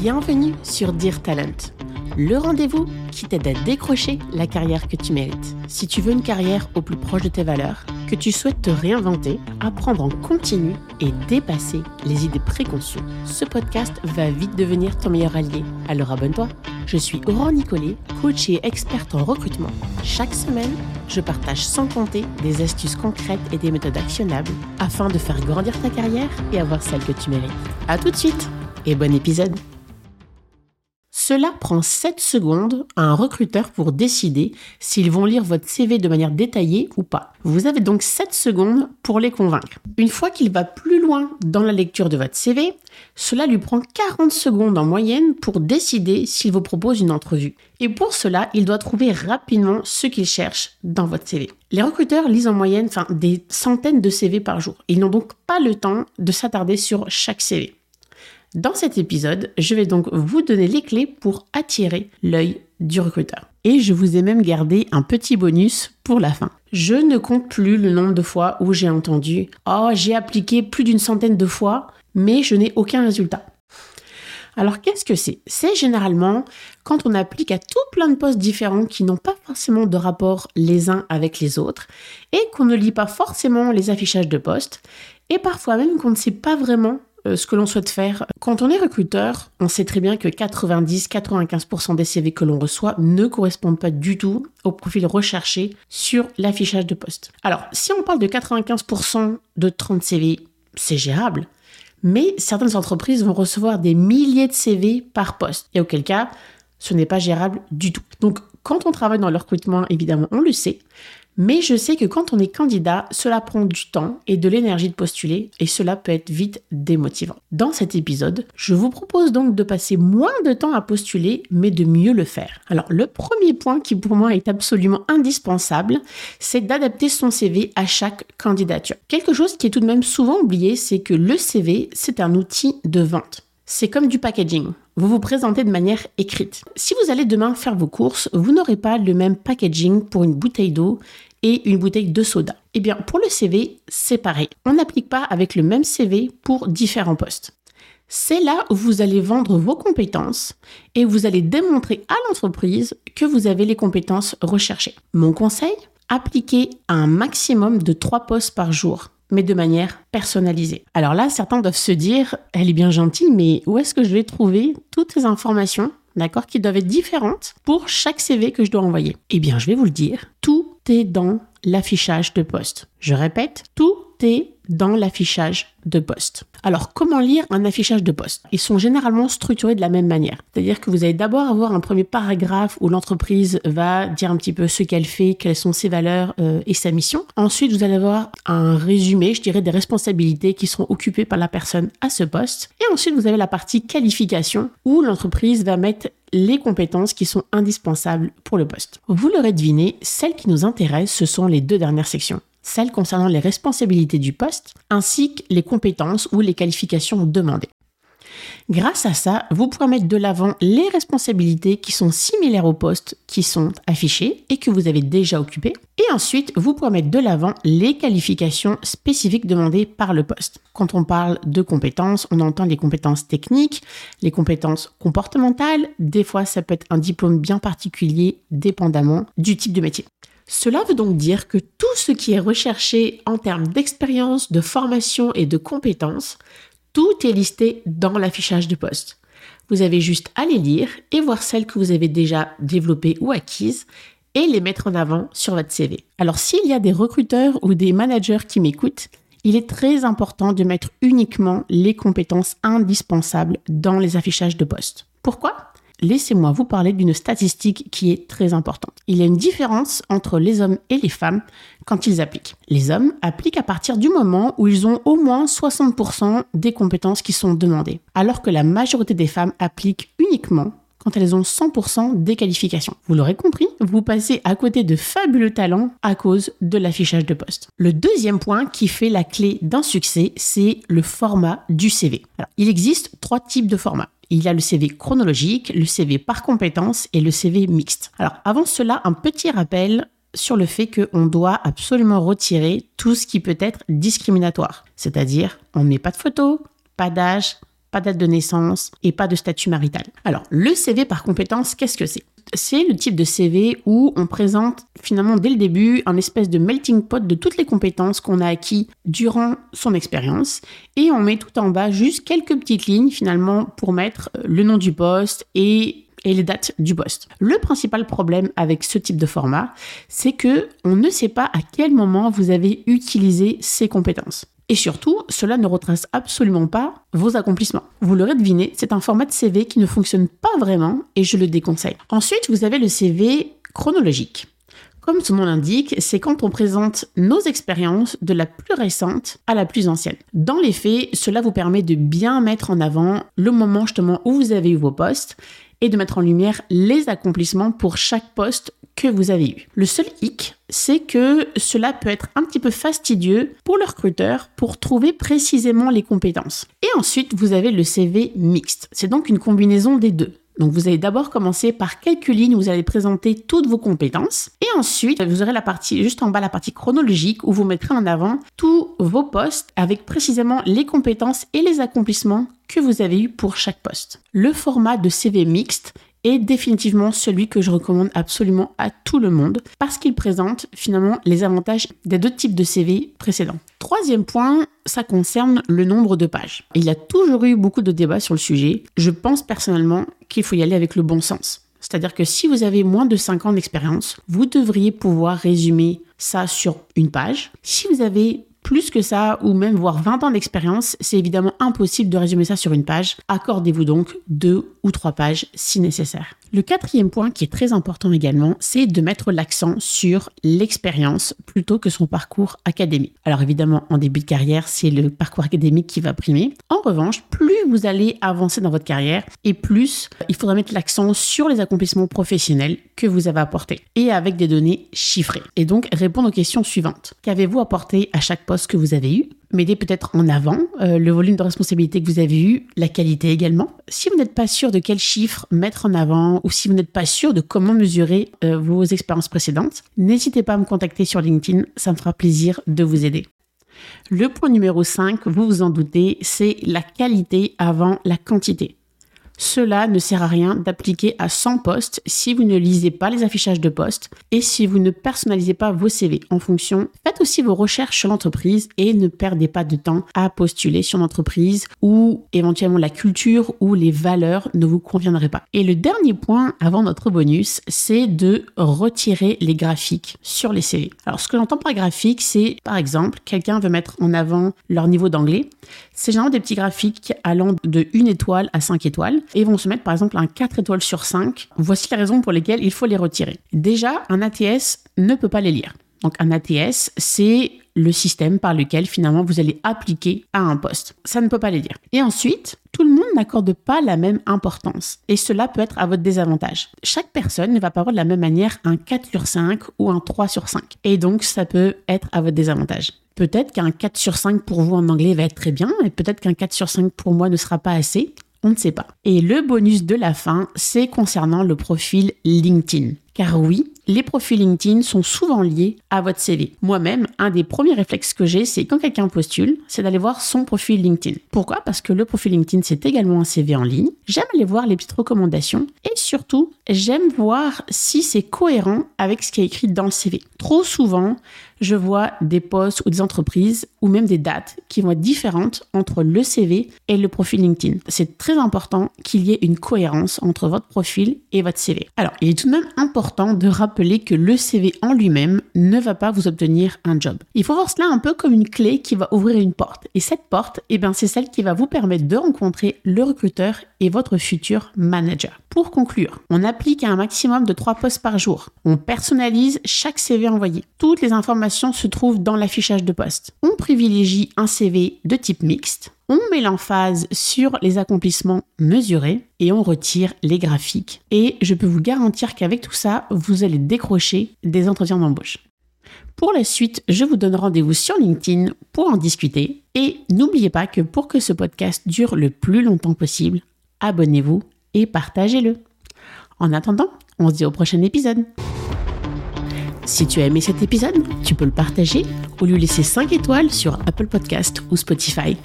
Bienvenue sur Dear Talent, le rendez-vous qui t'aide à décrocher la carrière que tu mérites. Si tu veux une carrière au plus proche de tes valeurs, que tu souhaites te réinventer, apprendre en continu et dépasser les idées préconçues, ce podcast va vite devenir ton meilleur allié. Alors abonne-toi. Je suis Aurore Nicolet, coach et experte en recrutement. Chaque semaine, je partage sans compter des astuces concrètes et des méthodes actionnables afin de faire grandir ta carrière et avoir celle que tu mérites. À tout de suite et bon épisode. Cela prend 7 secondes à un recruteur pour décider s'ils vont lire votre CV de manière détaillée ou pas. Vous avez donc 7 secondes pour les convaincre. Une fois qu'il va plus loin dans la lecture de votre CV, cela lui prend 40 secondes en moyenne pour décider s'il vous propose une entrevue. Et pour cela, il doit trouver rapidement ce qu'il cherche dans votre CV. Les recruteurs lisent en moyenne des centaines de CV par jour. Ils n'ont donc pas le temps de s'attarder sur chaque CV. Dans cet épisode, je vais donc vous donner les clés pour attirer l'œil du recruteur. Et je vous ai même gardé un petit bonus pour la fin. Je ne compte plus le nombre de fois où j'ai entendu Oh, j'ai appliqué plus d'une centaine de fois, mais je n'ai aucun résultat. Alors qu'est-ce que c'est? C'est généralement quand on applique à tout plein de postes différents qui n'ont pas forcément de rapport les uns avec les autres et qu'on ne lit pas forcément les affichages de postes et parfois même qu'on ne sait pas vraiment ce que l'on souhaite faire. Quand on est recruteur, on sait très bien que 90-95% des CV que l'on reçoit ne correspondent pas du tout au profil recherché sur l'affichage de poste. Alors, si on parle de 95% de 30 CV, c'est gérable. Mais certaines entreprises vont recevoir des milliers de CV par poste. Et auquel cas, ce n'est pas gérable du tout. Donc, quand on travaille dans le recrutement, évidemment, on le sait. Mais je sais que quand on est candidat, cela prend du temps et de l'énergie de postuler et cela peut être vite démotivant. Dans cet épisode, je vous propose donc de passer moins de temps à postuler, mais de mieux le faire. Alors le premier point qui pour moi est absolument indispensable, c'est d'adapter son CV à chaque candidature. Quelque chose qui est tout de même souvent oublié, c'est que le CV, c'est un outil de vente. C'est comme du packaging. Vous vous présentez de manière écrite. Si vous allez demain faire vos courses, vous n'aurez pas le même packaging pour une bouteille d'eau et une bouteille de soda. Eh bien, pour le CV, c'est pareil. On n'applique pas avec le même CV pour différents postes. C'est là où vous allez vendre vos compétences et vous allez démontrer à l'entreprise que vous avez les compétences recherchées. Mon conseil Appliquez un maximum de 3 postes par jour mais de manière personnalisée. Alors là, certains doivent se dire, elle est bien gentille, mais où est-ce que je vais trouver toutes ces informations, d'accord, qui doivent être différentes pour chaque CV que je dois envoyer? Eh bien, je vais vous le dire, tout est dans l'affichage de poste. Je répète, tout est dans l'affichage de poste. Alors, comment lire un affichage de poste? Ils sont généralement structurés de la même manière. C'est-à-dire que vous allez d'abord avoir un premier paragraphe où l'entreprise va dire un petit peu ce qu'elle fait, quelles sont ses valeurs euh, et sa mission. Ensuite, vous allez avoir un résumé, je dirais, des responsabilités qui seront occupées par la personne à ce poste. Et ensuite, vous avez la partie qualification où l'entreprise va mettre les compétences qui sont indispensables pour le poste. Vous l'aurez deviné, celles qui nous intéressent, ce sont les deux dernières sections celles concernant les responsabilités du poste, ainsi que les compétences ou les qualifications demandées. Grâce à ça, vous pourrez mettre de l'avant les responsabilités qui sont similaires au poste qui sont affichés et que vous avez déjà occupé. Et ensuite, vous pourrez mettre de l'avant les qualifications spécifiques demandées par le poste. Quand on parle de compétences, on entend les compétences techniques, les compétences comportementales. Des fois, ça peut être un diplôme bien particulier, dépendamment du type de métier. Cela veut donc dire que tout ce qui est recherché en termes d'expérience, de formation et de compétences, tout est listé dans l'affichage de poste. Vous avez juste à les lire et voir celles que vous avez déjà développées ou acquises et les mettre en avant sur votre CV. Alors s'il y a des recruteurs ou des managers qui m'écoutent, il est très important de mettre uniquement les compétences indispensables dans les affichages de poste. Pourquoi? Laissez-moi vous parler d'une statistique qui est très importante. Il y a une différence entre les hommes et les femmes quand ils appliquent. Les hommes appliquent à partir du moment où ils ont au moins 60% des compétences qui sont demandées, alors que la majorité des femmes appliquent uniquement quand elles ont 100% des qualifications. Vous l'aurez compris, vous passez à côté de fabuleux talents à cause de l'affichage de poste. Le deuxième point qui fait la clé d'un succès, c'est le format du CV. il existe trois types de formats. Il y a le CV chronologique, le CV par compétence et le CV mixte. Alors avant cela, un petit rappel sur le fait qu'on doit absolument retirer tout ce qui peut être discriminatoire. C'est-à-dire, on ne met pas de photo, pas d'âge, pas date de naissance et pas de statut marital. Alors, le CV par compétence, qu'est-ce que c'est? C'est le type de CV où on présente finalement dès le début un espèce de melting pot de toutes les compétences qu'on a acquis durant son expérience et on met tout en bas juste quelques petites lignes finalement pour mettre le nom du poste et et les dates du poste. Le principal problème avec ce type de format, c'est que on ne sait pas à quel moment vous avez utilisé ces compétences. Et surtout, cela ne retrace absolument pas vos accomplissements. Vous l'aurez deviné, c'est un format de CV qui ne fonctionne pas vraiment et je le déconseille. Ensuite, vous avez le CV chronologique. Comme son nom l'indique, c'est quand on présente nos expériences de la plus récente à la plus ancienne. Dans les faits, cela vous permet de bien mettre en avant le moment justement où vous avez eu vos postes et de mettre en lumière les accomplissements pour chaque poste que vous avez eu. Le seul hic, c'est que cela peut être un petit peu fastidieux pour le recruteur pour trouver précisément les compétences. Et ensuite, vous avez le CV mixte. C'est donc une combinaison des deux. Donc vous allez d'abord commencer par quelques lignes où vous allez présenter toutes vos compétences et ensuite vous aurez la partie juste en bas la partie chronologique où vous mettrez en avant tous vos postes avec précisément les compétences et les accomplissements que vous avez eu pour chaque poste. Le format de CV mixte définitivement celui que je recommande absolument à tout le monde parce qu'il présente finalement les avantages des deux types de CV précédents. Troisième point, ça concerne le nombre de pages. Il y a toujours eu beaucoup de débats sur le sujet. Je pense personnellement qu'il faut y aller avec le bon sens. C'est-à-dire que si vous avez moins de 5 ans d'expérience, vous devriez pouvoir résumer ça sur une page. Si vous avez plus que ça, ou même voire 20 ans d'expérience, c'est évidemment impossible de résumer ça sur une page. Accordez-vous donc deux ou trois pages si nécessaire. Le quatrième point qui est très important également, c'est de mettre l'accent sur l'expérience plutôt que son parcours académique. Alors évidemment, en début de carrière, c'est le parcours académique qui va primer. En revanche, plus vous allez avancer dans votre carrière et plus il faudra mettre l'accent sur les accomplissements professionnels que vous avez apportés et avec des données chiffrées. Et donc répondre aux questions suivantes. Qu'avez-vous apporté à chaque poste que vous avez eu Mettez peut-être en avant euh, le volume de responsabilité que vous avez eu, la qualité également. Si vous n'êtes pas sûr de quel chiffre mettre en avant ou si vous n'êtes pas sûr de comment mesurer euh, vos expériences précédentes, n'hésitez pas à me contacter sur LinkedIn, ça me fera plaisir de vous aider. Le point numéro 5, vous vous en doutez, c'est la qualité avant la quantité. Cela ne sert à rien d'appliquer à 100 postes si vous ne lisez pas les affichages de postes et si vous ne personnalisez pas vos CV en fonction. Faites aussi vos recherches sur l'entreprise et ne perdez pas de temps à postuler sur l'entreprise où éventuellement la culture ou les valeurs ne vous conviendraient pas. Et le dernier point avant notre bonus, c'est de retirer les graphiques sur les CV. Alors ce que j'entends par graphique, c'est par exemple quelqu'un veut mettre en avant leur niveau d'anglais. C'est généralement des petits graphiques allant de 1 étoile à 5 étoiles et vont se mettre par exemple un 4 étoiles sur 5. Voici les raisons pour lesquelles il faut les retirer. Déjà, un ATS ne peut pas les lire. Donc un ATS, c'est le système par lequel finalement vous allez appliquer à un poste. Ça ne peut pas les lire. Et ensuite, tout le monde n'accorde pas la même importance et cela peut être à votre désavantage. Chaque personne ne va pas avoir de la même manière un 4 sur 5 ou un 3 sur 5 et donc ça peut être à votre désavantage. Peut-être qu'un 4 sur 5 pour vous en anglais va être très bien et peut-être qu'un 4 sur 5 pour moi ne sera pas assez. Ne sait pas. Et le bonus de la fin, c'est concernant le profil LinkedIn. Car oui, les profils LinkedIn sont souvent liés à votre CV. Moi-même, un des premiers réflexes que j'ai, c'est quand quelqu'un postule, c'est d'aller voir son profil LinkedIn. Pourquoi? Parce que le profil LinkedIn, c'est également un CV en ligne. J'aime aller voir les petites recommandations et surtout, j'aime voir si c'est cohérent avec ce qui est écrit dans le CV. Trop souvent, je vois des postes ou des entreprises ou même des dates qui vont être différentes entre le CV et le profil LinkedIn. C'est très important qu'il y ait une cohérence entre votre profil et votre CV. Alors, il est tout de même important de rappeler que le CV en lui-même ne va pas vous obtenir un job. Il faut voir cela un peu comme une clé qui va ouvrir une porte. Et cette porte, eh ben, c'est celle qui va vous permettre de rencontrer le recruteur et votre futur manager. Pour conclure, on applique un maximum de 3 postes par jour. On personnalise chaque CV envoyé. Toutes les informations se trouvent dans l'affichage de poste. On privilégie un CV de type mixte. On met l'emphase sur les accomplissements mesurés et on retire les graphiques. Et je peux vous garantir qu'avec tout ça, vous allez décrocher des entretiens d'embauche. Pour la suite, je vous donne rendez-vous sur LinkedIn pour en discuter. Et n'oubliez pas que pour que ce podcast dure le plus longtemps possible, abonnez-vous et partagez-le. En attendant, on se dit au prochain épisode. Si tu as aimé cet épisode, tu peux le partager ou lui laisser 5 étoiles sur Apple Podcast ou Spotify.